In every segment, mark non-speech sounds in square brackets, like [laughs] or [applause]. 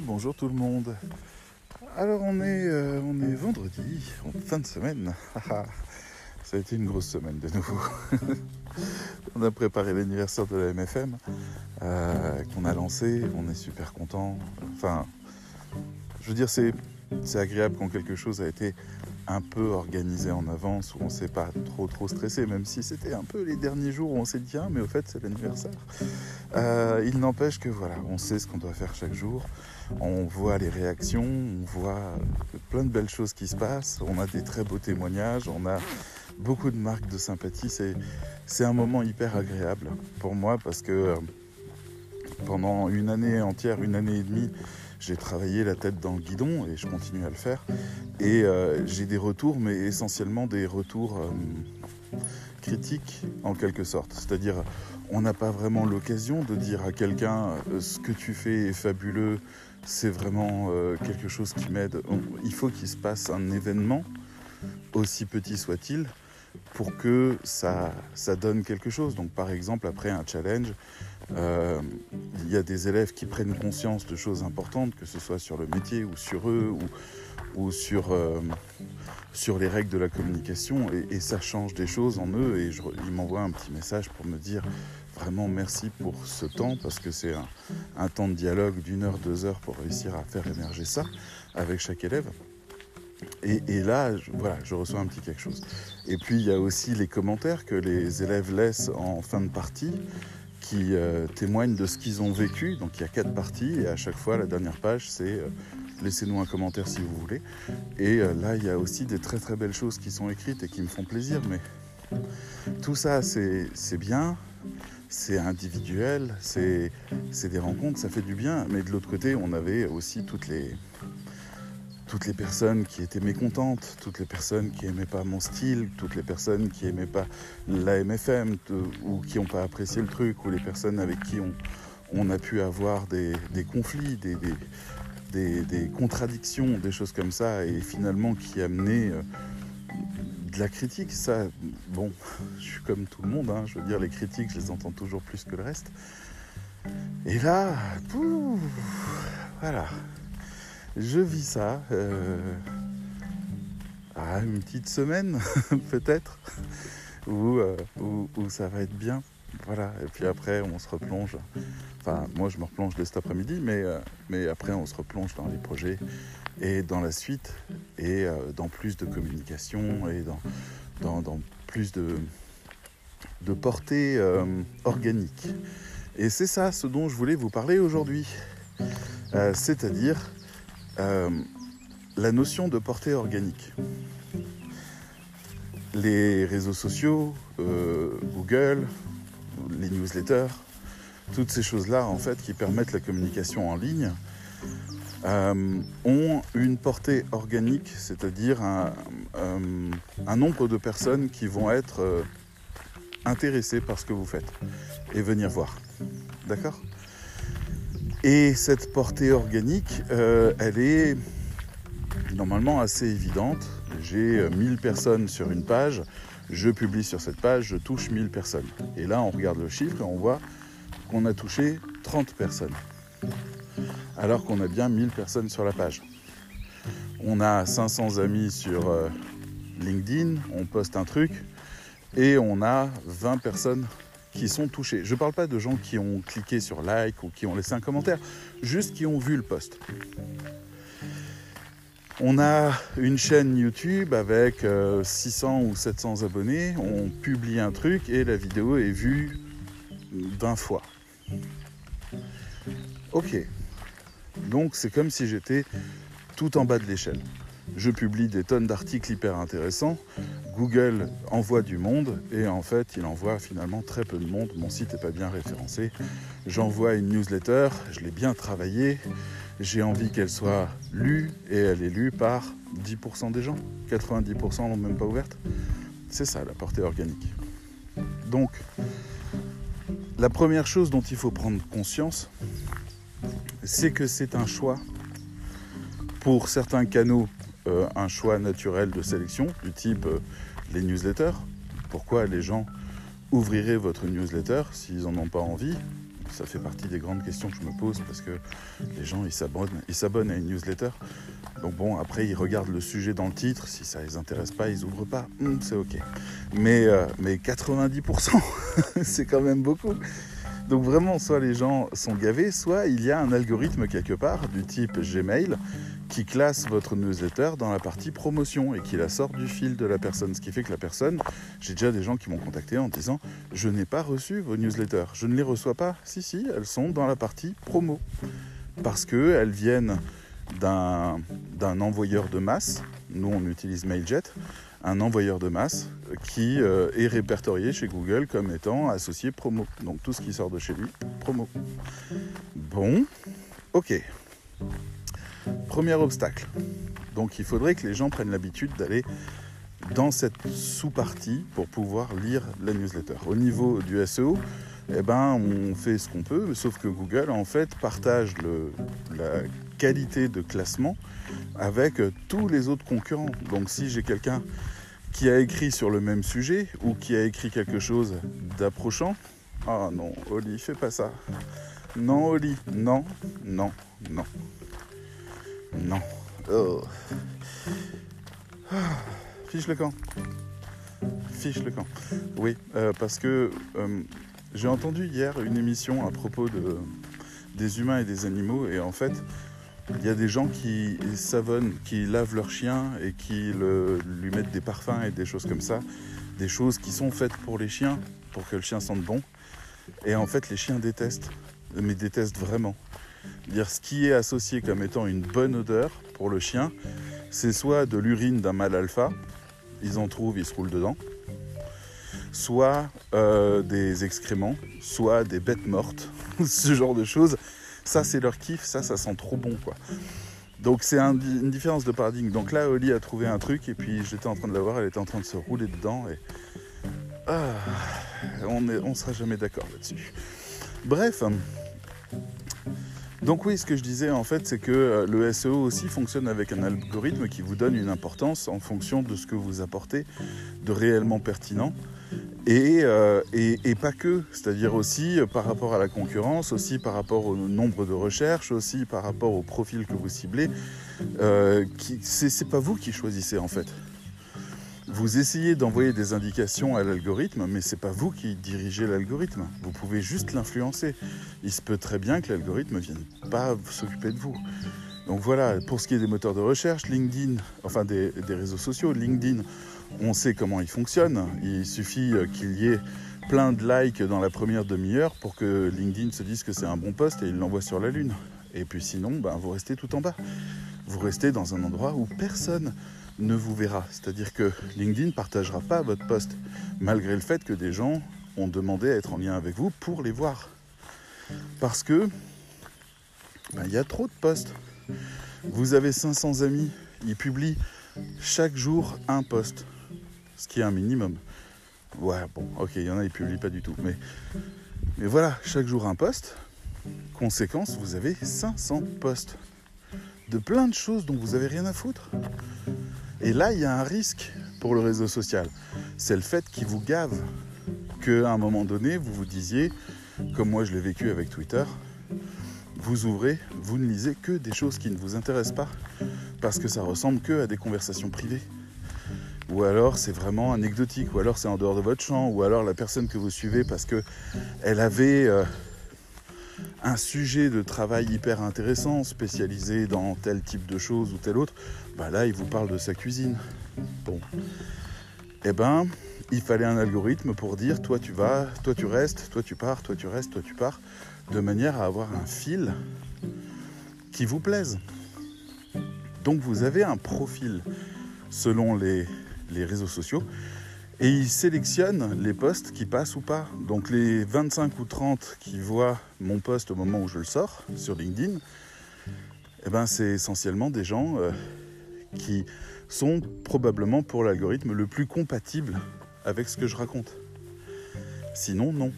Bonjour tout le monde. Alors on est, euh, on est vendredi, en fin de semaine. [laughs] Ça a été une grosse semaine de nouveau. [laughs] on a préparé l'anniversaire de la MFM euh, qu'on a lancé. On est super content. Enfin, je veux dire, c'est agréable quand quelque chose a été un peu organisé en avance, où on ne s'est pas trop trop stressé, même si c'était un peu les derniers jours où on s'est dit ah mais au fait c'est l'anniversaire. Euh, il n'empêche que voilà, on sait ce qu'on doit faire chaque jour, on voit les réactions, on voit plein de belles choses qui se passent, on a des très beaux témoignages, on a beaucoup de marques de sympathie, c'est, c'est un moment hyper agréable pour moi parce que euh, pendant une année entière, une année et demie, j'ai travaillé la tête dans le guidon et je continue à le faire. Et euh, j'ai des retours, mais essentiellement des retours euh, critiques en quelque sorte. C'est-à-dire, on n'a pas vraiment l'occasion de dire à quelqu'un euh, ce que tu fais est fabuleux, c'est vraiment quelque chose qui m'aide. Il faut qu'il se passe un événement, aussi petit soit-il, pour que ça, ça donne quelque chose. Donc par exemple, après un challenge, il y a des élèves qui prennent conscience de choses importantes, que ce soit sur le métier ou sur eux ou, ou sur, euh, sur les règles de la communication, et, ça change des choses en eux. Et je, ils m'envoient un petit message pour me dire vraiment merci pour ce temps, parce que c'est un, un temps de dialogue d'une heure, deux heures pour réussir à faire émerger ça avec chaque élève. Et, et, là, je, voilà, je reçois un petit quelque chose. Et puis, il y a aussi les commentaires que les élèves laissent en fin de partie qui euh, témoignent de ce qu'ils ont vécu. Donc, il y a quatre parties et à chaque fois, la dernière page, c'est euh, laissez-nous un commentaire si vous voulez. Et euh, là, il y a aussi des très très belles choses qui sont écrites et qui me font plaisir. Mais tout ça, c'est bien. C'est individuel, c'est des rencontres, ça fait du bien. Mais de l'autre côté, on avait aussi toutes les, personnes qui étaient mécontentes, toutes les personnes qui n'aimaient pas mon style, toutes les personnes qui n'aimaient pas la MFM ou qui n'ont pas apprécié le truc, ou les personnes avec qui on, a pu avoir des, conflits, des, des, contradictions, des choses comme ça, et finalement qui amenaient euh, de la critique. Ça, bon, [laughs] je suis comme tout le monde, hein, je veux dire, les critiques, je les entends toujours plus que le reste. Et là, pouf, voilà, je vis ça euh, à une petite semaine [laughs] peut-être euh, où, ça va être bien. Voilà, et puis après on se replonge. Enfin, moi je me replonge dès cet après-midi, mais, euh, mais après on se replonge dans les projets et dans la suite et euh, dans plus de communication et dans, dans, dans plus de, de portée euh, organique. Et c'est ça ce dont je voulais vous parler aujourd'hui. C'est-à-dire la notion de portée organique. Les réseaux sociaux, Google, les newsletters, toutes ces choses-là en fait qui permettent la communication en ligne euh, ont une portée organique, c'est-à-dire un, un, nombre de personnes qui vont être euh, intéressées par ce que vous faites et venir voir. D'accord? Et cette portée organique, euh, elle est normalement assez évidente. J'ai 1000 personnes sur une page, je publie sur cette page, je touche 1000 personnes. Et là, on regarde le chiffre et on voit qu'on a touché 30 personnes. Alors qu'on a bien 1000 personnes sur la page. On a 500 amis sur euh, LinkedIn, on poste un truc et on a 20 personnes qui sont touchés. Je ne parle pas de gens qui ont cliqué sur like ou qui ont laissé un commentaire, juste qui ont vu le post. On a une chaîne YouTube avec 600 ou 700 abonnés, on publie un truc et la vidéo est vue d'un fois. Ok. Donc c'est comme si j'étais tout en bas de l'échelle. Je publie des tonnes d'articles hyper intéressants. Google envoie du monde et en fait, il envoie finalement très peu de monde. Mon site n'est pas bien référencé. J'envoie une newsletter, je l'ai bien travaillée. J'ai envie qu'elle soit lue et elle est lue par 10% des gens. 90% l'ont même pas ouverte. C'est ça la portée organique. Donc, la première chose dont il faut prendre conscience, c'est que c'est un choix pour certains canaux euh, un choix naturel de sélection du type euh, les newsletters. Pourquoi les gens ouvriraient votre newsletter s'ils n'en ont pas envie? Ça fait partie des grandes questions que je me pose parce que les gens ils s'abonnent, ils s'abonnent à une newsletter. Donc bon, après ils regardent le sujet dans le titre. Si ça les intéresse pas, ils ouvrent pas. Hum, c'est ok. Mais euh, mais 90%, [laughs] c'est quand même beaucoup. Donc vraiment, soit les gens sont gavés, soit il y a un algorithme quelque part du type Gmail qui classe votre newsletter dans la partie promotion et qui la sort du fil de la personne. Ce qui fait que la personne, j'ai déjà des gens qui m'ont contacté en disant je n'ai pas reçu vos newsletters, je ne les reçois pas. Si si, elles sont dans la partie promo parce qu'elles viennent d'un envoyeur de masse. Nous on utilise Mailjet un envoyeur de masse qui euh, est répertorié chez Google comme étant associé promo. Donc tout ce qui sort de chez lui, promo. Bon, ok. Premier obstacle. Donc il faudrait que les gens prennent l'habitude d'aller dans cette sous-partie pour pouvoir lire la newsletter. Au niveau du SEO, eh ben, on fait ce qu'on peut, sauf que Google en fait partage la qualité de classement avec tous les autres concurrents. Donc si j'ai quelqu'un qui a écrit sur le même sujet ou qui a écrit quelque chose d'approchant, ah non, Oli, fais pas ça. Non, Oli, non, non, non. Non. Oh. Fiche le camp. Fiche le camp. Oui, euh, parce que euh, j'ai entendu hier une émission à propos de, des humains et des animaux, et en fait, il y a des gens qui savonnent, qui lavent leur chien et qui lui mettent des parfums et des choses comme ça. Des choses qui sont faites pour les chiens, pour que le chien sente bon. Et en fait, les chiens détestent, mais détestent vraiment. Dire ce qui est associé comme étant une bonne odeur pour le chien, c'est soit de l'urine d'un mâle alpha, ils en trouvent, ils se roulent dedans, soit euh, des excréments, soit des bêtes mortes, [laughs] ce genre de choses. Ça, c'est leur kiff, ça, ça sent trop bon, quoi. Donc c'est une différence de paradigme. Donc là, Oli a trouvé un truc et puis j'étais en train de la voir, elle était en train de se rouler dedans et ah, on ne sera jamais d'accord là-dessus. Bref, donc oui, ce que je disais en fait, c'est que euh, le SEO aussi fonctionne avec un algorithme qui vous donne une importance en fonction de ce que vous apportez de réellement pertinent. Euh, et, pas que, c'est-à-dire aussi euh, par rapport à la concurrence, aussi par rapport au nombre de recherches, aussi par rapport au profil que vous ciblez. Euh, c'est pas vous qui choisissez en fait. Vous essayez d'envoyer des indications à l'algorithme, mais c'est pas vous qui dirigez l'algorithme. Vous pouvez juste l'influencer. Il se peut très bien que l'algorithme ne vienne pas s'occuper de vous. Donc voilà, pour ce qui est des moteurs de recherche, LinkedIn, enfin des, réseaux sociaux, LinkedIn, on sait comment il fonctionne. Il suffit euh, qu'il y ait plein de likes dans la première demi-heure pour que LinkedIn se dise que c'est un bon poste et il l'envoie sur la Lune. Et puis sinon, ben, vous restez tout en bas. Vous restez dans un endroit où personne ne vous verra. C'est-à-dire que LinkedIn ne partagera pas votre poste, malgré le fait que des gens ont demandé à être en lien avec vous pour les voir. Parce que ben, il y a trop de postes. Vous avez 500 amis, ils publient chaque jour un poste ce qui est un minimum. Ouais, bon, ok, il y en a, ils publient pas du tout. Mais, voilà, chaque jour un poste. Conséquence, vous avez 500 postes de plein de choses dont vous avez rien à foutre. Et là, il y a un risque pour le réseau social. C'est le fait qu'il vous gave. Qu'à un moment donné, vous vous disiez, comme moi je l'ai vécu avec Twitter, vous ouvrez, vous ne lisez que des choses qui ne vous intéressent pas, parce que ça ressemble que à des conversations privées ou alors c'est vraiment anecdotique, ou alors c'est en dehors de votre champ, ou alors la personne que vous suivez parce que elle avait euh, un sujet de travail hyper intéressant, spécialisé dans tel type de choses ou tel autre, bah là il vous parle de sa cuisine. Bon. Eh ben, il fallait un algorithme pour dire toi tu vas, toi tu restes, toi tu pars, toi tu restes, toi tu pars, de manière à avoir un fil qui vous plaise. Donc vous avez un profil selon les, les réseaux sociaux. Et il sélectionne les posts qui passent ou pas. Donc les 25 ou 30 qui voient mon post au moment où je le sors sur LinkedIn, eh ben c'est essentiellement des gens euh, qui sont probablement pour l'algorithme le plus compatible avec ce que je raconte. Sinon, non.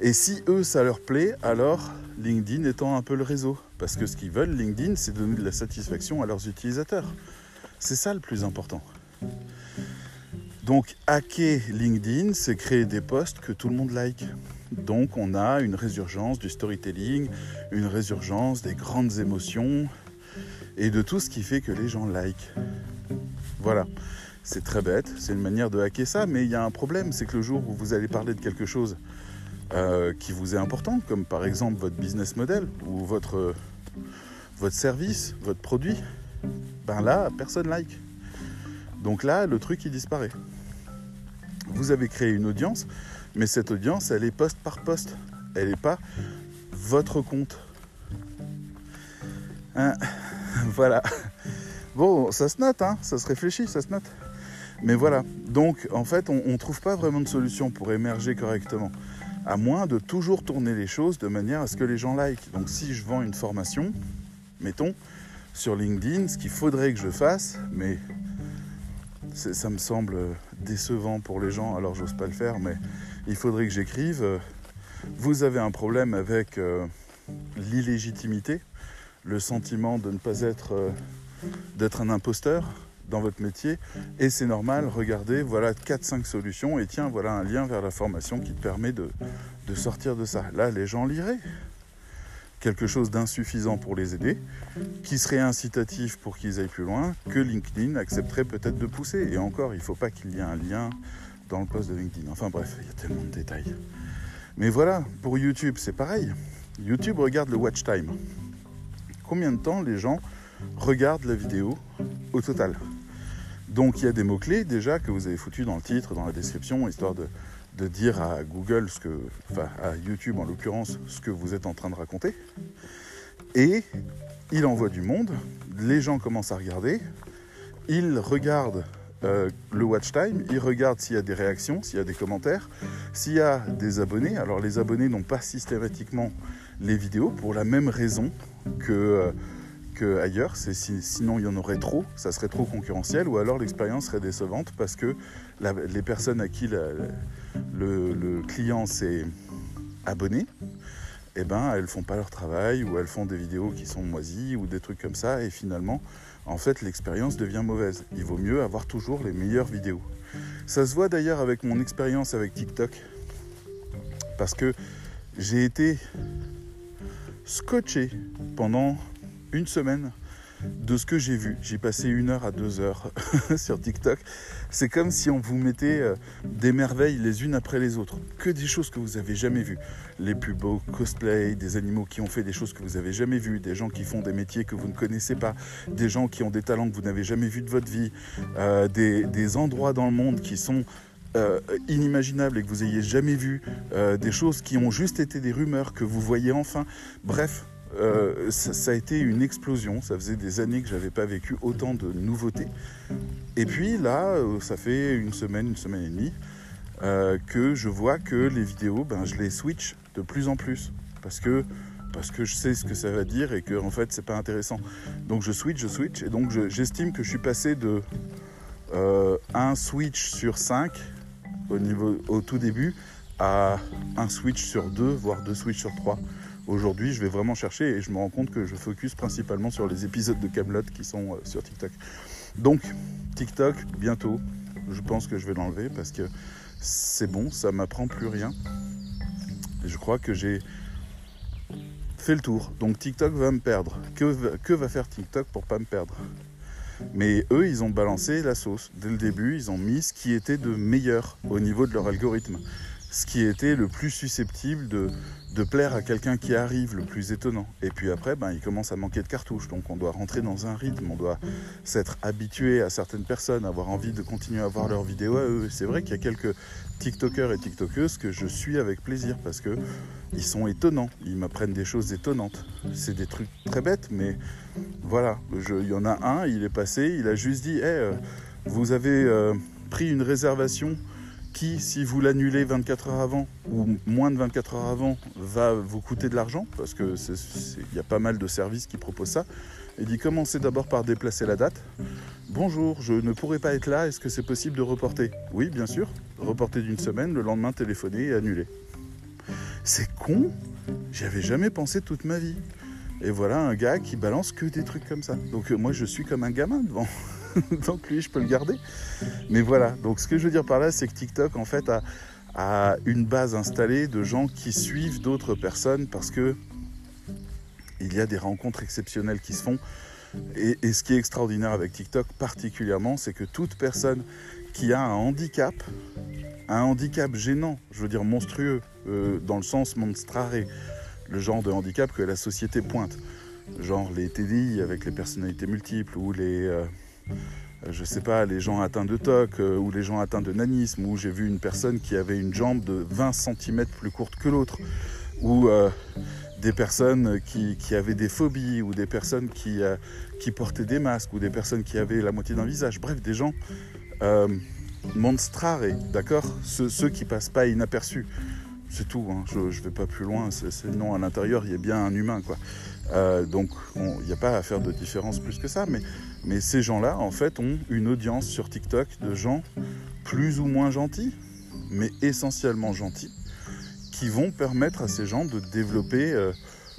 Et si eux, ça leur plaît, alors LinkedIn étant un peu le réseau. Parce que ce qu'ils veulent, LinkedIn, c'est donner de la satisfaction à leurs utilisateurs. C'est ça le plus important. Donc hacker LinkedIn, c'est créer des posts que tout le monde like. Donc on a une résurgence du storytelling, une résurgence des grandes émotions et de tout ce qui fait que les gens like. Voilà. C'est très bête, c'est une manière de hacker ça, mais il y a un problème, c'est que le jour où vous allez parler de quelque chose euh, qui vous est important, comme par exemple votre business model ou votre, votre service, votre produit, ben là, personne like. Donc là, le truc, il disparaît. Vous avez créé une audience, mais cette audience, elle est poste par poste. Elle n'est pas votre compte. Hein [laughs] voilà. Bon, ça se note, hein ça se réfléchit, ça se note. Mais voilà, donc en fait, on ne trouve pas vraiment de solution pour émerger correctement, à moins de toujours tourner les choses de manière à ce que les gens like. Donc si je vends une formation, mettons, sur LinkedIn, ce qu'il faudrait que je fasse, mais ça me semble décevant pour les gens, alors j'ose pas le faire, mais il faudrait que j'écrive, vous avez un problème avec euh, l'illégitimité, le sentiment de ne pas être, euh, d'être un imposteur dans votre métier, et c'est normal, regardez, voilà 4-5 solutions, et tiens, voilà un lien vers la formation qui te permet de, de sortir de ça. Là, les gens liraient quelque chose d'insuffisant pour les aider, qui serait incitatif pour qu'ils aillent plus loin, que LinkedIn accepterait peut-être de pousser. Et encore, il ne faut pas qu'il y ait un lien dans le poste de LinkedIn. Enfin bref, il y a tellement de détails. Mais voilà, pour YouTube, c'est pareil. YouTube regarde le watch time. Combien de temps les gens regardent la vidéo au total? Donc il y a des mots-clés déjà que vous avez foutus dans le titre, dans la description, histoire de, de dire à Google, ce que, enfin à YouTube en l'occurrence, ce que vous êtes en train de raconter. Et il envoie du monde, les gens commencent à regarder, ils regardent euh, le watch time, ils regardent s'il y a des réactions, s'il y a des commentaires, s'il y a des abonnés. Alors les abonnés n'ont pas systématiquement les vidéos pour la même raison que, euh, que ailleurs. C'est sinon il y en aurait trop, ça serait trop concurrentiel, ou alors l'expérience serait décevante parce que les personnes à qui le, client s'est abonné, eh ben, elles font pas leur travail ou elles font des vidéos qui sont moisies ou des trucs comme ça et finalement, en fait, l'expérience devient mauvaise. Il vaut mieux avoir toujours les meilleures vidéos. Ça se voit d'ailleurs avec mon expérience avec TikTok parce que j'ai été scotché pendant une semaine de ce que j'ai vu. J'ai passé une heure à deux heures [laughs] sur TikTok. C'est comme si on vous mettait euh, des merveilles les unes après les autres. Que des choses que vous avez jamais vues. Les plus beaux cosplays, des animaux qui ont fait des choses que vous avez jamais vues, des gens qui font des métiers que vous ne connaissez pas, des gens qui ont des talents que vous n'avez jamais vus de votre vie, euh, des, endroits dans le monde qui sont euh, inimaginables et que vous ayez jamais vu, des choses qui ont juste été des rumeurs que vous voyez enfin. Bref, euh, ça, a été une explosion. Ça faisait des années que j'avais pas vécu autant de nouveautés. Et puis là, euh, ça fait une semaine, une semaine et demie, euh, que je vois que les vidéos, ben, je les switch de plus en plus. Parce que, parce que je sais ce que ça va dire et que en fait, c'est pas intéressant. Donc je switch, je switch. Et donc j'estime que je suis passé de un switch sur 5 au, au tout début à un switch sur deux, voire deux switches sur trois. Aujourd'hui, je vais vraiment chercher et je me rends compte que je focus principalement sur les épisodes de Camelot qui sont euh, sur TikTok. Donc, TikTok, bientôt, je pense que je vais l'enlever parce que c'est bon, ça m'apprend plus rien. Et je crois que j'ai fait le tour. Donc TikTok va me perdre. Que, va faire TikTok pour pas me perdre? Mais eux, ils ont balancé la sauce. Dès le début, ils ont mis ce qui était de meilleur au niveau de leur algorithme ce qui était le plus susceptible de, plaire à quelqu'un qui arrive, le plus étonnant. Et puis après, ben, il commence à manquer de cartouches, donc on doit rentrer dans un rythme, on doit s'être habitué à certaines personnes, avoir envie de continuer à voir leurs vidéos à eux. C'est vrai qu'il y a quelques TikTokers et TikTokeuses que je suis avec plaisir parce que ils sont étonnants, ils m'apprennent des choses étonnantes. C'est des trucs très bêtes, mais voilà, il y en a un, il est passé, il a juste dit, hey, euh, vous avez euh, pris une réservation qui, si vous l'annulez 24 heures avant ou moins de 24 heures avant, va vous coûter de l'argent, parce qu'il y a pas mal de services qui proposent ça. Il dit commencez d'abord par déplacer la date. Bonjour, je ne pourrai pas être là, est-ce que c'est possible de reporter? Oui, bien sûr. Reporter d'une semaine, le lendemain téléphoner et annuler. C'est con, j'y avais jamais pensé toute ma vie. Et voilà un gars qui balance que des trucs comme ça. Donc euh, moi je suis comme un gamin devant. [laughs] donc lui, je peux le garder. Mais voilà, donc ce que je veux dire par là, c'est que TikTok, en fait, a, une base installée de gens qui suivent d'autres personnes parce que il y a des rencontres exceptionnelles qui se font. Et, et ce qui est extraordinaire avec TikTok particulièrement, c'est que toute personne qui a un handicap, un handicap gênant, je veux dire monstrueux, euh, dans le sens monstrare, le genre de handicap que la société pointe, genre les TDI avec les personnalités multiples ou les, euh, je sais pas, les gens atteints de TOC euh, ou les gens atteints de nanisme, où j'ai vu une personne qui avait une jambe de 20 cm plus courte que l'autre, ou des personnes qui, qui, avaient des phobies, ou des personnes qui, qui portaient des masques, ou des personnes qui avaient la moitié d'un visage, bref, des gens euh, monstrare, d'accord ceux, ceux, qui passent pas inaperçus. C'est tout, hein. je ne vais pas plus loin, c'est non, à l'intérieur, il y a bien un humain, quoi. Euh, donc, il n'y a pas à faire de différence plus que ça, mais, mais ces gens-là, en fait, ont une audience sur TikTok de gens plus ou moins gentils, mais essentiellement gentils, qui vont permettre à ces gens de développer euh,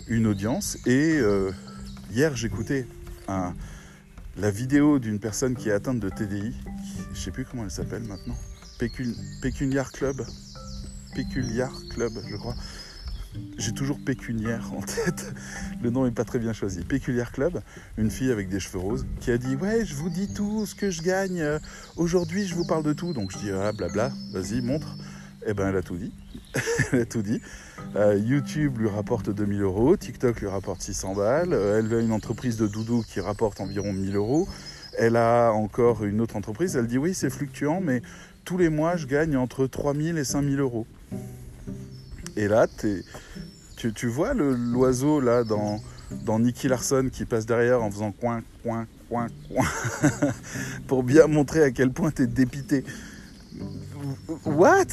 une audience. Et euh, hier, j'écoutais la vidéo d'une personne qui est atteinte de TDI, je sais plus comment elle s'appelle maintenant, Pécuniar Club, Péculiar Club, je crois. J'ai toujours pécuniaire en tête. [laughs] Le nom n'est pas très bien choisi. Péculiar Club, une fille avec des cheveux roses, qui a dit Ouais, je vous dis tout ce que je gagne. Aujourd'hui, je vous parle de tout. Donc je dis Ah, blabla, vas-y, montre. Eh ben, elle a tout dit. [laughs] elle a tout dit. Euh, YouTube lui rapporte 2000 euros, TikTok lui rapporte 600 balles. Euh, elle a une entreprise de doudou qui rapporte environ 1000 euros. Elle a encore une autre entreprise. Elle dit Oui, c'est fluctuant, mais tous les mois, je gagne entre 3000 et 5000 euros. Et là, tu, tu, vois l'oiseau là dans, Nicky Larson qui passe derrière en faisant coin, coin, coin, coin, [laughs] pour bien montrer à quel point tu es dépité. What?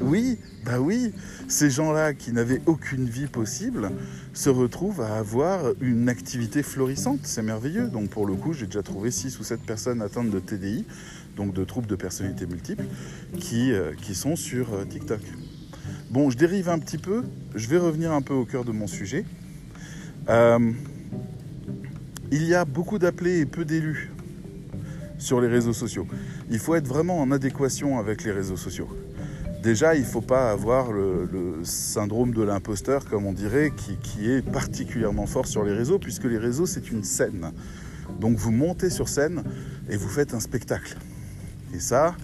Oui, bah oui, ces gens-là qui n'avaient aucune vie possible se retrouvent à avoir une activité florissante. C'est merveilleux. Donc pour le coup, j'ai déjà trouvé 6 ou 7 personnes atteintes de TDI, donc de troubles de personnalité multiples, qui, euh, sont sur euh, TikTok. Bon, je dérive un petit peu, je vais revenir un peu au cœur de mon sujet. Euh, il y a beaucoup d'appelés et peu d'élus sur les réseaux sociaux. Il faut être vraiment en adéquation avec les réseaux sociaux. Déjà, il ne faut pas avoir le, syndrome de l'imposteur, comme on dirait, qui, est particulièrement fort sur les réseaux, puisque les réseaux, c'est une scène. Donc vous montez sur scène et vous faites un spectacle. Et ça,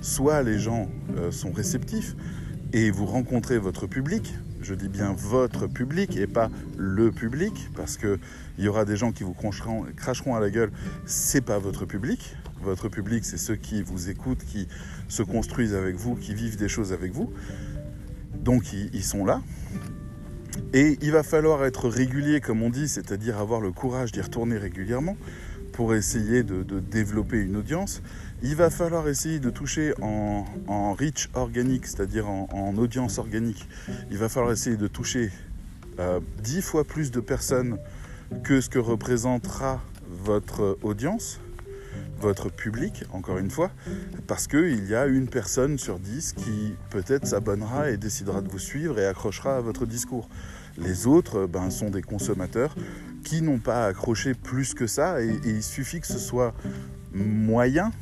soit les gens euh, sont réceptifs, et vous rencontrez votre public, je dis bien votre public et pas le public, parce qu'il y aura des gens qui vous cracheront, à la gueule, c'est pas votre public. Votre public, c'est ceux qui vous écoutent, qui se construisent avec vous, qui vivent des choses avec vous. Donc ils, ils sont là. Et il va falloir être régulier, comme on dit, c'est-à-dire avoir le courage d'y retourner régulièrement pour essayer de, développer une audience. Il va falloir essayer de toucher en, en organique, c'est-à-dire en, en, audience organique. Il va falloir essayer de toucher euh, 10 fois plus de personnes que ce que représentera votre audience, votre public, encore une fois, parce qu'il y a une personne sur 10 qui peut-être s'abonnera et décidera de vous suivre et accrochera à votre discours. Les autres ben, sont des consommateurs qui n'ont pas accroché plus que ça et, il suffit que ce soit moyen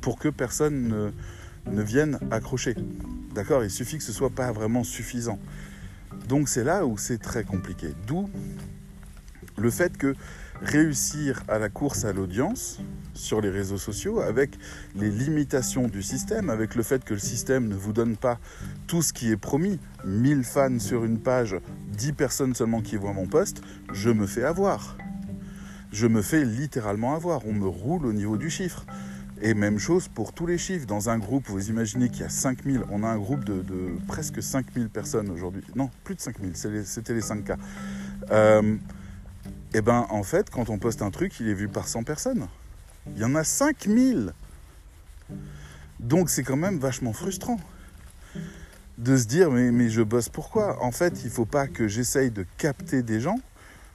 pour que personne ne, ne vienne accrocher. D'accord? Il suffit que ce soit pas vraiment suffisant. Donc c'est là où c'est très compliqué. D'où le fait que réussir à la course à l'audience sur les réseaux sociaux avec les limitations du système, avec le fait que le système ne vous donne pas tout ce qui est promis, 1000 fans sur une page, 10 personnes seulement qui voient mon poste, je me fais avoir. Je me fais littéralement avoir. On me roule au niveau du chiffre. Et même chose pour tous les chiffres. Dans un groupe, vous imaginez qu'il y a 5000, on a un groupe de, presque 5000 personnes aujourd'hui. Non, plus de 5000, c'était les 5K. Euh, et ben en fait, quand on poste un truc, il est vu par 100 personnes. Il y en a 5000. Donc c'est quand même vachement frustrant de se dire mais, mais je bosse pourquoi En fait, il ne faut pas que j'essaye de capter des gens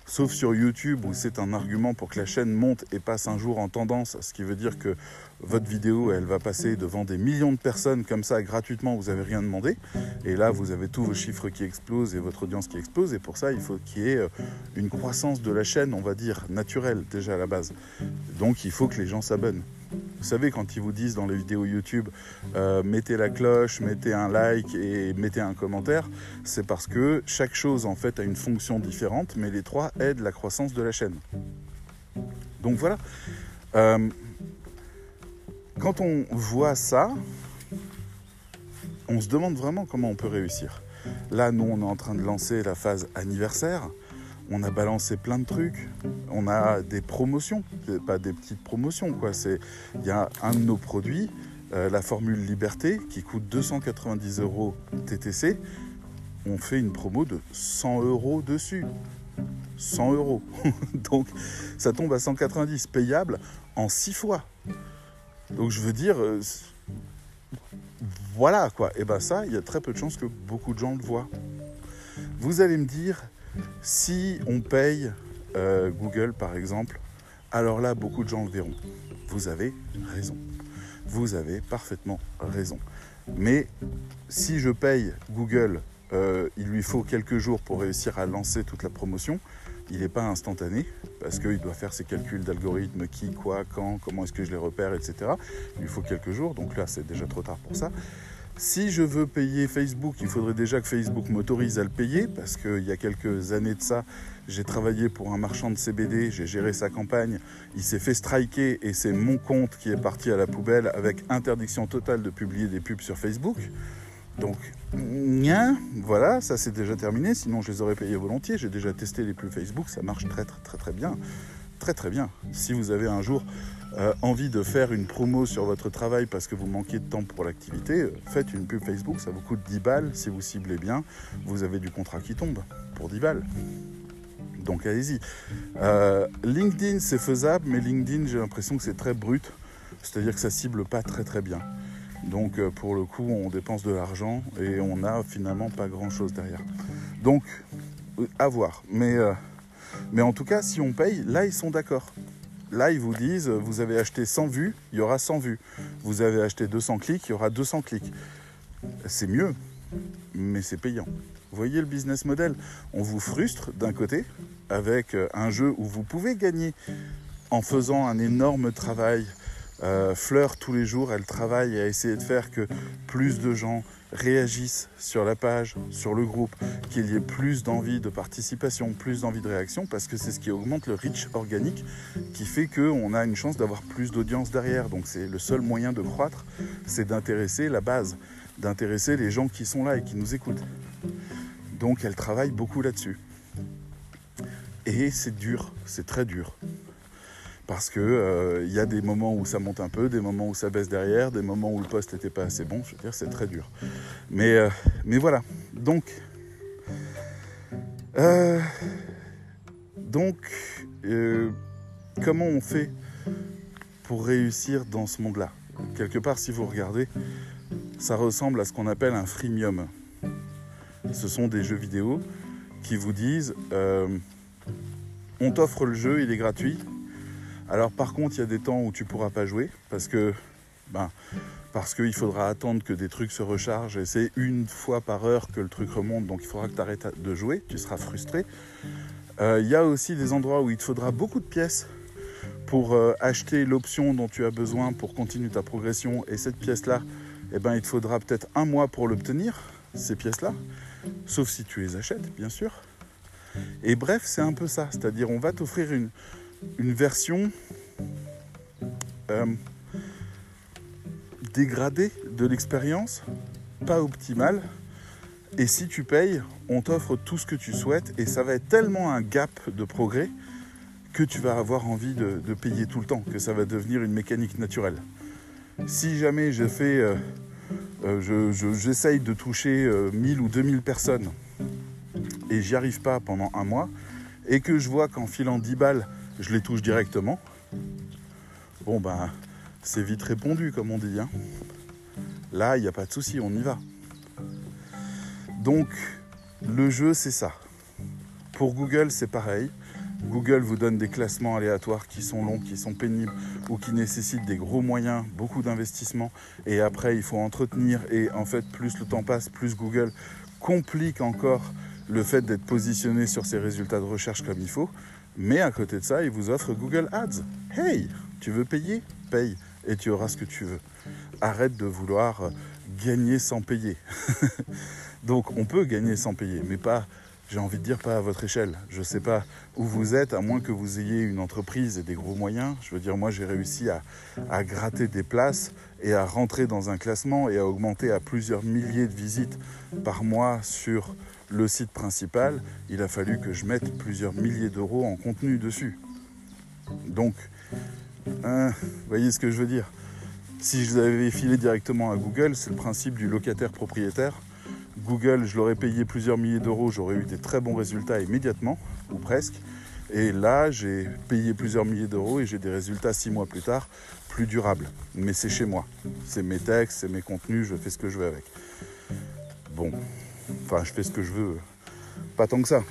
sauf sur YouTube où c'est un argument pour que la chaîne monte et passe un jour en tendance, ce qui veut dire que votre vidéo, elle va passer devant des millions de personnes comme ça gratuitement, vous n'avez rien demandé. Et là, vous avez tous vos chiffres qui explosent et votre audience qui explose. Et pour ça, il faut qu'il y ait euh, une croissance de la chaîne, on va dire, naturelle déjà à la base. Donc, il faut que les gens s'abonnent. Vous savez, quand ils vous disent dans les vidéos YouTube, euh, mettez la cloche, mettez un like et mettez un commentaire, c'est parce que chaque chose en fait a une fonction différente, mais les trois aident la croissance de la chaîne. Donc voilà. Euh, quand on voit ça, on se demande vraiment comment on peut réussir. Là, nous, on est en train de lancer la phase anniversaire. On a balancé plein de trucs. On a des promotions, pas des petites promotions, quoi. C'est, il y a un de nos produits, euh, la formule Liberté, qui coûte 290 euros TTC. On fait une promo de 100 euros dessus. 100 euros. [laughs] Donc, ça tombe à 190, payable en 6 fois. Donc, je veux dire, euh, voilà quoi. Et bien ça, il y a très peu de chances que beaucoup de gens le voient. Vous allez me dire, si on paye euh, Google par exemple, alors là, beaucoup de gens le verront. Vous avez raison. Vous avez parfaitement raison. Mais si je paye Google, euh, il lui faut quelques jours pour réussir à lancer toute la promotion il n'est pas instantané parce qu'il doit faire ses calculs d'algorithme, qui, quoi, quand, comment est-ce que je les repère, etc. Il lui faut quelques jours, donc là c'est déjà trop tard pour ça. Si je veux payer Facebook, il faudrait déjà que Facebook m'autorise à le payer parce qu'il y a quelques années de ça, j'ai travaillé pour un marchand de CBD, j'ai géré sa campagne, il s'est fait striker et c'est mon compte qui est parti à la poubelle avec interdiction totale de publier des pubs sur Facebook. Donc, voilà, ça c'est déjà terminé. Sinon, je les aurais payés volontiers. J'ai déjà testé les pubs Facebook, ça marche très très très très bien. Très très bien. Si vous avez un jour euh, envie de faire une promo sur votre travail parce que vous manquez de temps pour l'activité, euh, faites une pub Facebook, ça vous coûte 10 balles. Si vous ciblez bien, vous avez du contrat qui tombe pour 10 balles. Donc allez-y. Euh, LinkedIn, c'est faisable, mais LinkedIn, j'ai l'impression que c'est très brut. C'est-à-dire que ça cible pas très très bien. Donc pour le coup, on dépense de l'argent et on n'a finalement pas grand-chose derrière. Donc, à voir. Mais en tout cas, si on paye, là, ils sont d'accord. Là, ils vous disent, vous avez acheté 100 vues, il y aura 100 vues. Vous avez acheté 200 clics, il y aura 200 clics. C'est mieux, mais c'est payant. Vous voyez le business model On vous frustre d'un côté avec un jeu où vous pouvez gagner en faisant un énorme travail euh, Fleur, tous les jours, elle travaille à essayer de faire que plus de gens réagissent sur la page, sur le groupe, qu'il y ait plus d'envie de participation, plus d'envie de réaction, parce que c'est ce qui augmente le reach organique, qui fait qu'on a une chance d'avoir plus d'audience derrière. Donc c'est le seul moyen de croître, c'est d'intéresser la base, d'intéresser les gens qui sont là et qui nous écoutent. Donc elle travaille beaucoup là-dessus. Et c'est dur, c'est très dur parce que euh, il y a des moments où ça monte un peu, des moments où ça baisse derrière, des moments où le poste n'était pas assez bon. Je veux dire, c'est très dur. Mais, euh, mais voilà. Donc, euh, donc, comment on fait pour réussir dans ce monde-là? Quelque part, si vous regardez, ça ressemble à ce qu'on appelle un freemium. Ce sont des jeux vidéo qui vous disent on t'offre le jeu, il est gratuit, alors par contre, il y a des temps où tu pourras pas jouer parce que ben, parce qu'il faudra attendre que des trucs se rechargent et c'est une fois par heure que le truc remonte, donc il faudra que tu arrêtes de jouer, tu seras frustré. Euh, il y a aussi des endroits où il te faudra beaucoup de pièces pour euh, acheter l'option dont tu as besoin pour continuer ta progression et cette pièce-là, eh ben, il te faudra peut-être un mois pour l'obtenir, ces pièces-là, sauf si tu les achètes, bien sûr. Et bref, c'est un peu ça, c'est-à-dire on va t'offrir une, une version euh, dégradée de l'expérience, pas optimale. Et si tu payes, on t'offre tout ce que tu souhaites et ça va être tellement un gap de progrès que tu vas avoir envie de, payer tout le temps, que ça va devenir une mécanique naturelle. Si jamais je euh, euh, j'essaye de toucher 1000 ou 2000 personnes et j'y arrive pas pendant un mois, et que je vois qu'en filant 10 balles, je les touche directement, bon ben c'est vite répondu comme on dit. Hein. Là, il n'y a pas de souci, on y va. Donc le jeu c'est ça. Pour Google c'est pareil. Google vous donne des classements aléatoires qui sont longs, qui sont pénibles ou qui nécessitent des gros moyens, beaucoup d'investissement et après il faut entretenir et en fait plus le temps passe, plus Google complique encore le fait d'être positionné sur ses résultats de recherche comme il faut. Mais à côté de ça, il vous offre Google Ads. Hey, tu veux payer? Paye. et tu auras ce que tu veux. Arrête de vouloir euh, gagner sans payer. [laughs] Donc on peut gagner sans payer, mais pas, j'ai envie de dire, pas à votre échelle. Je ne sais pas où vous êtes, à moins que vous ayez une entreprise et des gros moyens. Je veux dire, moi j'ai réussi à gratter des places et à rentrer dans un classement et à augmenter à plusieurs milliers de visites par mois sur le site principal, il a fallu que je mette plusieurs milliers d'euros en contenu dessus. Donc, hein, vous voyez ce que je veux dire? Si je l'avais filé directement à Google, c'est le principe du locataire-propriétaire. Google, je l'aurais payé plusieurs milliers d'euros, j'aurais eu des très bons résultats immédiatement, ou presque. Et là, j'ai payé plusieurs milliers d'euros et j'ai des résultats six mois plus tard plus durables. Mais c'est chez moi. C'est mes textes, c'est mes contenus, je fais ce que je veux avec. Bon, Enfin, je fais ce que je veux. Pas tant que ça.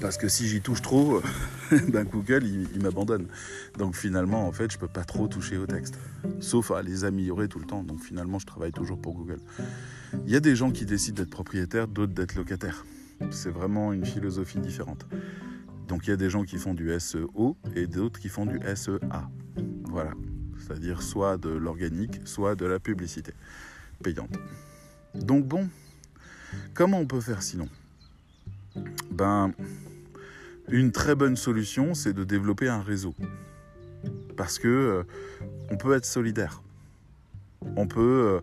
Parce que si j'y touche trop, [laughs] ben Google, il, m'abandonne. Donc finalement, en fait, je peux pas trop toucher au texte. Sauf à les améliorer tout le temps. Donc finalement, je travaille toujours pour Google. Il y a des gens qui décident d'être propriétaires, d'autres d'être locataires. C'est vraiment une philosophie différente. Donc il y a des gens qui font du SEO et d'autres qui font du SEA. Voilà. C'est-à-dire soit de l'organique, soit de la publicité payante. Donc bon, Comment on peut faire sinon? Ben, une très bonne solution, c'est de développer un réseau. Parce que euh, on peut être solidaire. On peut euh,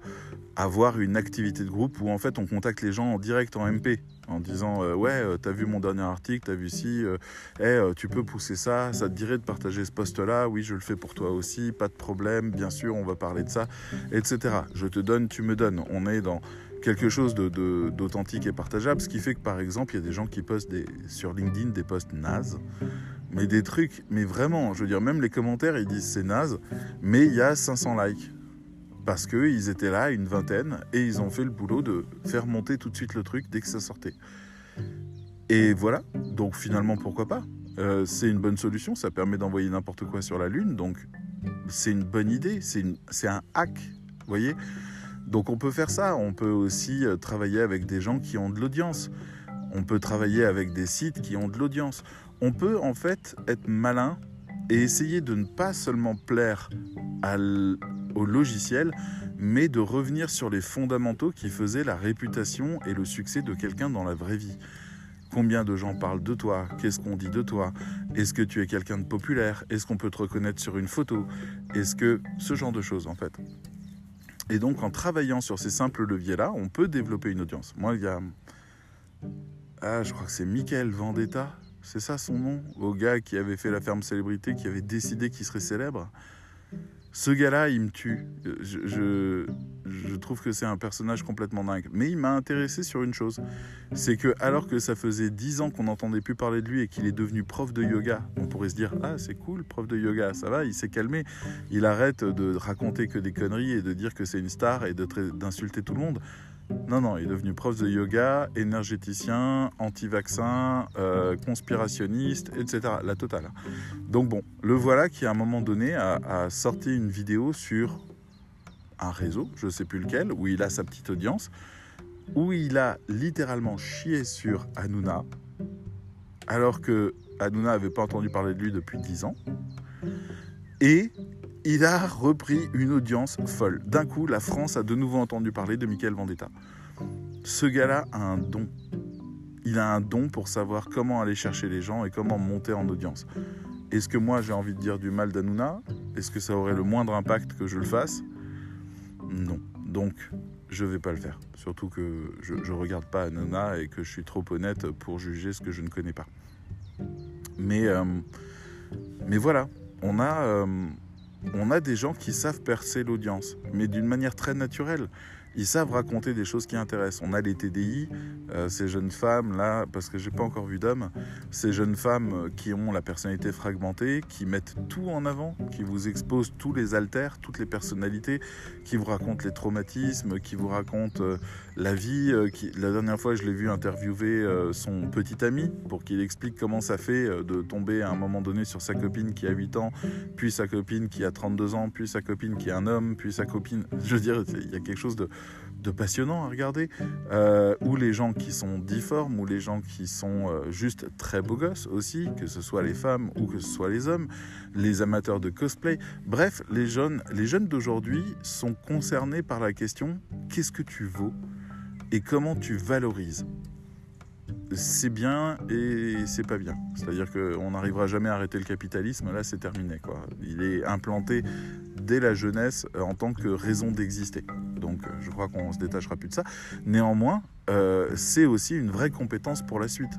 avoir une activité de groupe où en fait on contacte les gens en direct en MP en disant euh, ouais t'as vu mon dernier article t'as vu si hey, tu peux pousser ça ça te dirait de partager ce poste là oui je le fais pour toi aussi pas de problème bien sûr on va parler de ça etc je te donne tu me donnes on est dans quelque chose d'authentique et partageable, ce qui fait que par exemple, il y a des gens qui postent sur LinkedIn des posts nazes, mais des trucs, mais vraiment, je veux dire, même les commentaires, ils disent c'est naze, mais il y a 500 likes. Parce qu'ils étaient là, une vingtaine, et ils ont fait le boulot de faire monter tout de suite le truc dès que ça sortait. Et voilà, donc finalement, pourquoi pas? Euh, C'est une bonne solution, ça permet d'envoyer n'importe quoi sur la Lune, donc c'est une bonne idée, c'est un hack, vous voyez? Donc on peut faire ça, on peut aussi euh, travailler avec des gens qui ont de l'audience, on peut travailler avec des sites qui ont de l'audience. On peut en fait être malin et essayer de ne pas seulement plaire au logiciel, mais de revenir sur les fondamentaux qui faisaient la réputation et le succès de quelqu'un dans la vraie vie. Combien de gens parlent de toi? Qu'est-ce qu'on dit de toi? Est-ce que tu es quelqu'un de populaire? Est-ce qu'on peut te reconnaître sur une photo? Est-ce que ce genre de choses en fait et donc, en travaillant sur ces simples leviers-là, on peut développer une audience. Moi, il y a. Ah, je crois que c'est Michael Vendetta, c'est ça son nom? Au gars qui avait fait la ferme célébrité, qui avait décidé qu'il serait célèbre. Ce gars-là, il me tue. Je, je, trouve que c'est un personnage complètement dingue. Mais il m'a intéressé sur une chose. C'est que, alors que ça faisait dix ans qu'on n'entendait plus parler de lui et qu'il est devenu prof de yoga, on pourrait se dire Ah, c'est cool, prof de yoga, ça va, il s'est calmé. Il arrête de raconter que des conneries et de dire que c'est une star et d'insulter tout le monde. Non, non, il est devenu prof de yoga, énergéticien, anti-vaccin, euh, conspirationniste, etc. La totale. Donc bon, le voilà qui à un moment donné a, sorti une vidéo sur un réseau, je ne sais plus lequel, où il a sa petite audience, où il a littéralement chié sur Hanouna, alors que Hanouna n'avait pas entendu parler de lui depuis 10 ans. Et il a repris une audience folle. D'un coup, la France a de nouveau entendu parler de Michael Vendetta. Ce gars-là a un don. Il a un don pour savoir comment aller chercher les gens et comment monter en audience. Est-ce que moi j'ai envie de dire du mal d'Anouna Est-ce que ça aurait le moindre impact que je le fasse? Non. Donc, je ne vais pas le faire. Surtout que je ne regarde pas Hanouna et que je suis trop honnête pour juger ce que je ne connais pas. Mais, euh, voilà, on a, euh, on a des gens qui savent percer l'audience, mais d'une manière très naturelle ils savent raconter des choses qui intéressent. On a les TDI, euh, ces jeunes femmes là, parce que j'ai pas encore vu d'hommes, ces jeunes femmes euh, qui ont la personnalité fragmentée, qui mettent tout en avant, qui vous exposent tous les alters, toutes les personnalités, qui vous racontent les traumatismes, qui vous racontent euh, la vie. La dernière fois, je l'ai vu interviewer son petit ami pour qu'il explique comment ça fait de tomber à un moment donné sur sa copine qui a 8 ans, puis sa copine qui a 32 ans, puis sa copine qui est un homme, puis sa copine. [laughs] Je veux dire, il y a quelque chose de de passionnant à regarder, euh, ou les gens qui sont difformes, ou les gens qui sont euh, juste très beaux gosses aussi, que ce soit les femmes ou que ce soit les hommes, les amateurs de cosplay. Bref, les jeunes, les jeunes d'aujourd'hui sont concernés par la question qu'est-ce que tu vaux et comment tu valorises? C'est bien et c'est pas bien. C'est-à-dire qu'on n'arrivera jamais à arrêter le capitalisme, là c'est terminé. Quoi. Il est implanté dès la jeunesse euh, en tant que raison d'exister. Donc euh, je crois qu'on se détachera plus de ça. Néanmoins, euh, c'est aussi une vraie compétence pour la suite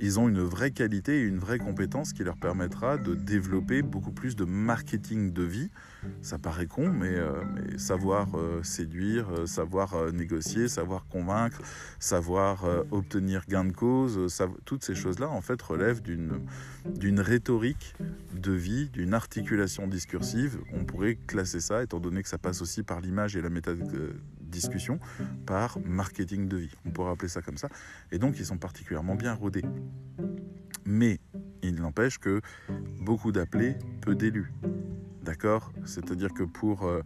ils ont une vraie qualité et une vraie compétence qui leur permettra de développer beaucoup plus de marketing de vie. Ça paraît con, mais, euh, savoir euh, séduire, euh, savoir négocier, savoir convaincre, savoir obtenir gain de cause, toutes ces choses-là, en fait, relèvent d'une rhétorique de vie, d'une articulation discursive. On pourrait classer ça, étant donné que ça passe aussi par l'image et la méthode discussion par marketing de vie. On pourrait appeler ça comme ça. Et donc, ils sont particulièrement bien rodés. Mais il n'empêche que beaucoup d'appelés, peu d'élus. D'accord? C'est-à-dire que pour 10 euh,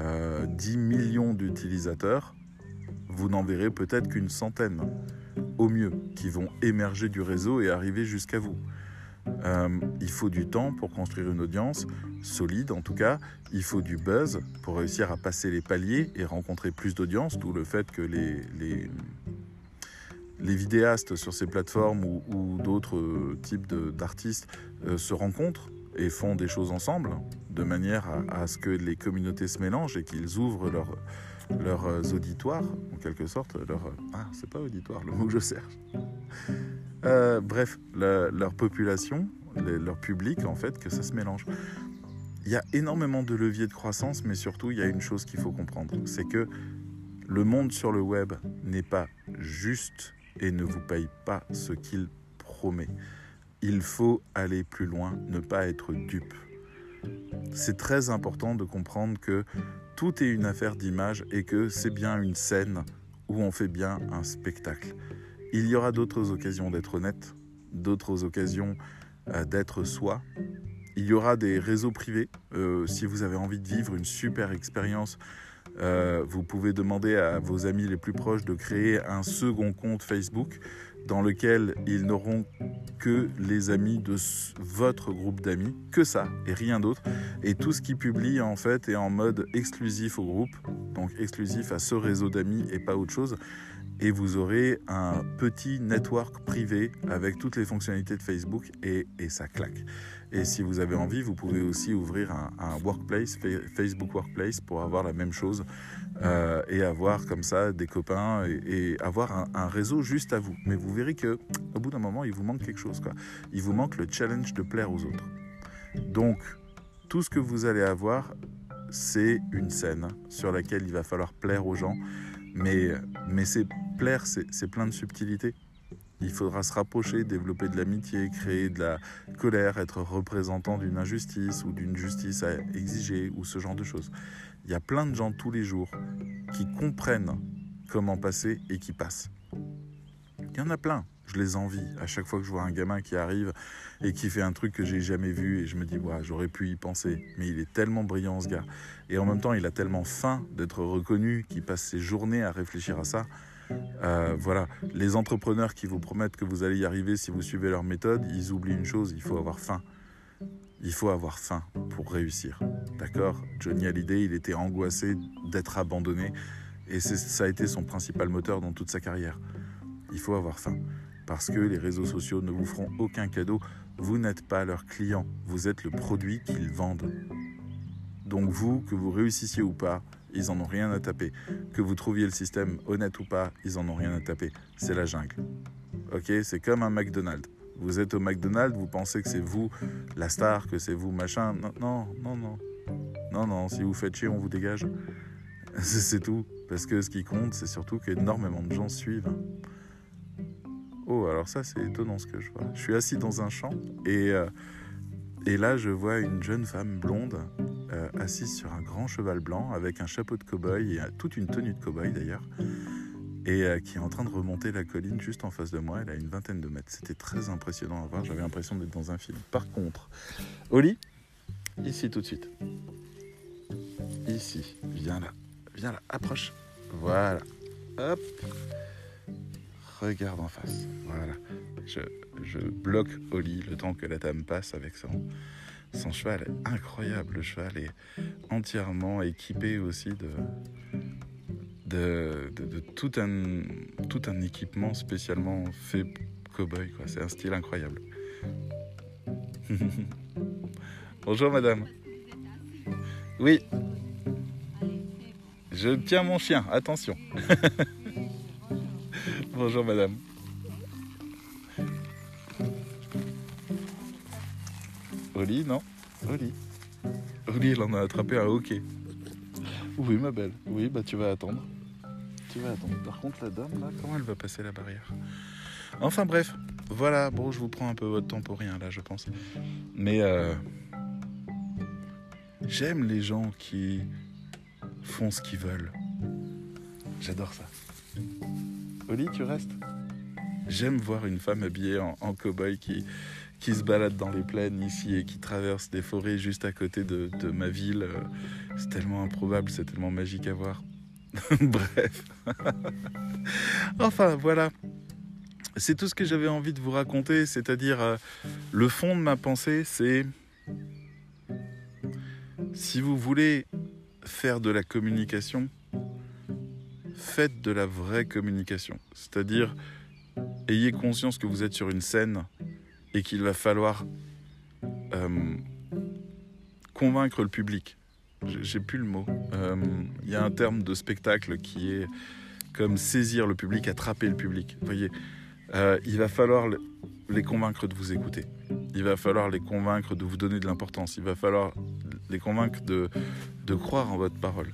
euh, millions d'utilisateurs, vous n'en verrez peut-être qu'une centaine, au mieux, qui vont émerger du réseau et arriver jusqu'à vous. Euh, il faut du temps pour construire une audience solide en tout cas. Il faut du buzz pour réussir à passer les paliers et rencontrer plus d'audience, d'où le fait que les, vidéastes sur ces plateformes ou, d'autres types d'artistes euh, se rencontrent et font des choses ensemble de manière à, ce que les communautés se mélangent et qu'ils ouvrent leur, leurs auditoires, en quelque sorte. Leur, ah, c'est pas auditoire le mot que je cherche. Euh, bref, leur population, leur public, en fait, que ça se mélange. Il y a énormément de leviers de croissance, mais surtout, il y a une chose qu'il faut comprendre, c'est que le monde sur le web n'est pas juste et ne vous paye pas ce qu'il promet. Il faut aller plus loin, ne pas être dupe. C'est très important de comprendre que tout est une affaire d'image et que c'est bien une scène où on fait bien un spectacle. Il y aura d'autres occasions d'être honnête, d'autres occasions euh, d'être soi. Il y aura des réseaux privés. Euh, si vous avez envie de vivre une super expérience, euh, vous pouvez demander à vos amis les plus proches de créer un second compte Facebook dans lequel ils n'auront que les amis de votre groupe d'amis, que ça et rien d'autre. Et tout ce qu'ils publient en fait est en mode exclusif au groupe, donc exclusif à ce réseau d'amis et pas autre chose et vous aurez un petit network privé avec toutes les fonctionnalités de Facebook et, ça claque. Et si vous avez envie, vous pouvez aussi ouvrir un, workplace, Facebook Workplace, pour avoir la même chose euh, et avoir comme ça des copains et, avoir un, réseau juste à vous. Mais vous verrez que au bout d'un moment, il vous manque quelque chose. Il vous manque le challenge de plaire aux autres. Donc, tout ce que vous allez avoir, c'est une scène sur laquelle il va falloir plaire aux gens. Mais, mais c'est plaire, c'est plein de subtilités. Il faudra se rapprocher, développer de l'amitié, créer de la colère, être représentant d'une injustice ou d'une justice à exiger ou ce genre de choses. Il y a plein de gens tous les jours qui comprennent comment passer et qui passent. Il y en a plein. Je les envie. À chaque fois que je vois un gamin qui arrive et qui fait un truc que j'ai jamais vu et je me dis, j'aurais pu y penser. Mais il est tellement brillant ce gars. Et en même temps, il a tellement faim d'être reconnu qu'il passe ses journées à réfléchir à ça euh, voilà, les entrepreneurs qui vous promettent que vous allez y arriver si vous suivez leur méthode, ils oublient une chose, il faut avoir faim. Il faut avoir faim pour réussir. D'accord? Johnny Hallyday, il était angoissé d'être abandonné et ça a été son principal moteur dans toute sa carrière. Il faut avoir faim parce que les réseaux sociaux ne vous feront aucun cadeau. Vous n'êtes pas leur client, vous êtes le produit qu'ils vendent. Donc vous, que vous réussissiez ou pas, ils en ont rien à taper. Que vous trouviez le système honnête ou pas, ils en ont rien à taper. C'est la jungle. Ok C'est comme un McDonald's. Vous êtes au McDonald's, vous pensez que c'est vous la star, que c'est vous machin. Non, non, non, non. Non, non, si vous faites chier, on vous dégage. [laughs] c'est tout. Parce que ce qui compte, c'est surtout qu'énormément de gens suivent. Oh, alors ça, c'est étonnant ce que je vois. Je suis assis dans un champ et, euh, et là, je vois une jeune femme blonde euh, assise sur un grand cheval blanc avec un chapeau de cow-boy et toute une tenue de cow-boy d'ailleurs, et euh, qui est en train de remonter la colline juste en face de moi. Elle a une vingtaine de mètres. C'était très impressionnant à voir. J'avais l'impression d'être dans un film. Par contre, Oli, ici tout de suite. Ici, viens là, viens là, approche. Voilà. Hop. Regarde en face. Voilà. Je, je bloque Oli le temps que la dame passe avec son, cheval. Incroyable. Le cheval est entièrement équipé aussi de, tout, un, tout un équipement spécialement fait cowboy. C'est un style incroyable. [laughs] Bonjour madame. Oui. Je tiens mon chien, attention. [laughs] Bonjour madame. Oli, non Oli. Oli, il en a attrapé un hockey. Oui, ma belle. Oui, bah tu vas attendre. Tu vas attendre. Par contre, la dame, là, comment elle va passer la barrière? Enfin bref, voilà. Bon, je vous prends un peu votre temps pour rien, là, je pense. Mais euh, j'aime les gens qui font ce qu'ils veulent. J'adore ça. Tu restes? J'aime voir une femme habillée en, cow-boy qui, qui se balade dans les plaines ici et qui traverse des forêts juste à côté de, de ma ville. Euh, C'est tellement improbable, c'est tellement magique à voir. [laughs] Bref. [laughs] enfin, voilà. C'est tout ce que j'avais envie de vous raconter, c'est-à-dire euh, le fond de ma pensée, c'est si vous voulez faire de la communication, faites de la vraie communication. C'est-à-dire, ayez conscience que vous êtes sur une scène et qu'il va falloir euh, convaincre le public. J'ai plus le mot. Euh, Il y a un terme de spectacle qui est comme saisir le public, attraper le public. Voyez, Euh, il va falloir le- les convaincre de vous écouter. Il va falloir les convaincre de vous donner de l'importance. Il va falloir les convaincre de, de croire en votre parole.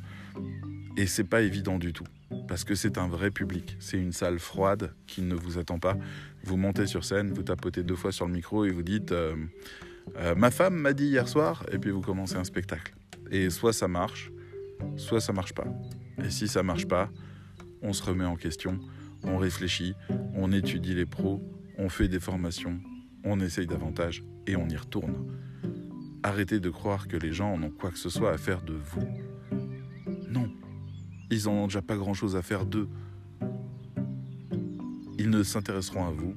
Et c'est pas évident du tout. Parce que c'est un vrai public. C'est une salle froide qui ne vous attend pas. Vous montez sur scène, vous tapotez deux fois sur le micro et vous dites euh, Euh, Ma femme m'a dit hier soir, et puis vous commencez un spectacle. Et soit ça marche, soit ça marche pas. Et si ça marche pas, on se remet en question, on réfléchit, on étudie les pros, on fait des formations, on essaye davantage et on y retourne. Arrêtez de croire que les gens en ont quoi que ce soit à faire de vous. Non, ils en ont déjà pas grand-chose à faire d'eux. Ils ne s'intéresseront à vous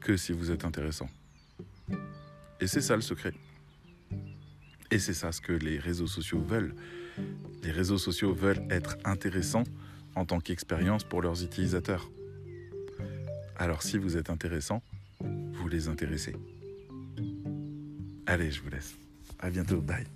que si vous êtes intéressant. Et c'est ça le secret. Et c'est ça ce que les réseaux sociaux veulent. Les réseaux sociaux veulent être intéressants en tant qu'expérience pour leurs utilisateurs. Alors si vous êtes intéressant, vous les intéressez. Allez, je vous laisse. À bientôt. Bye.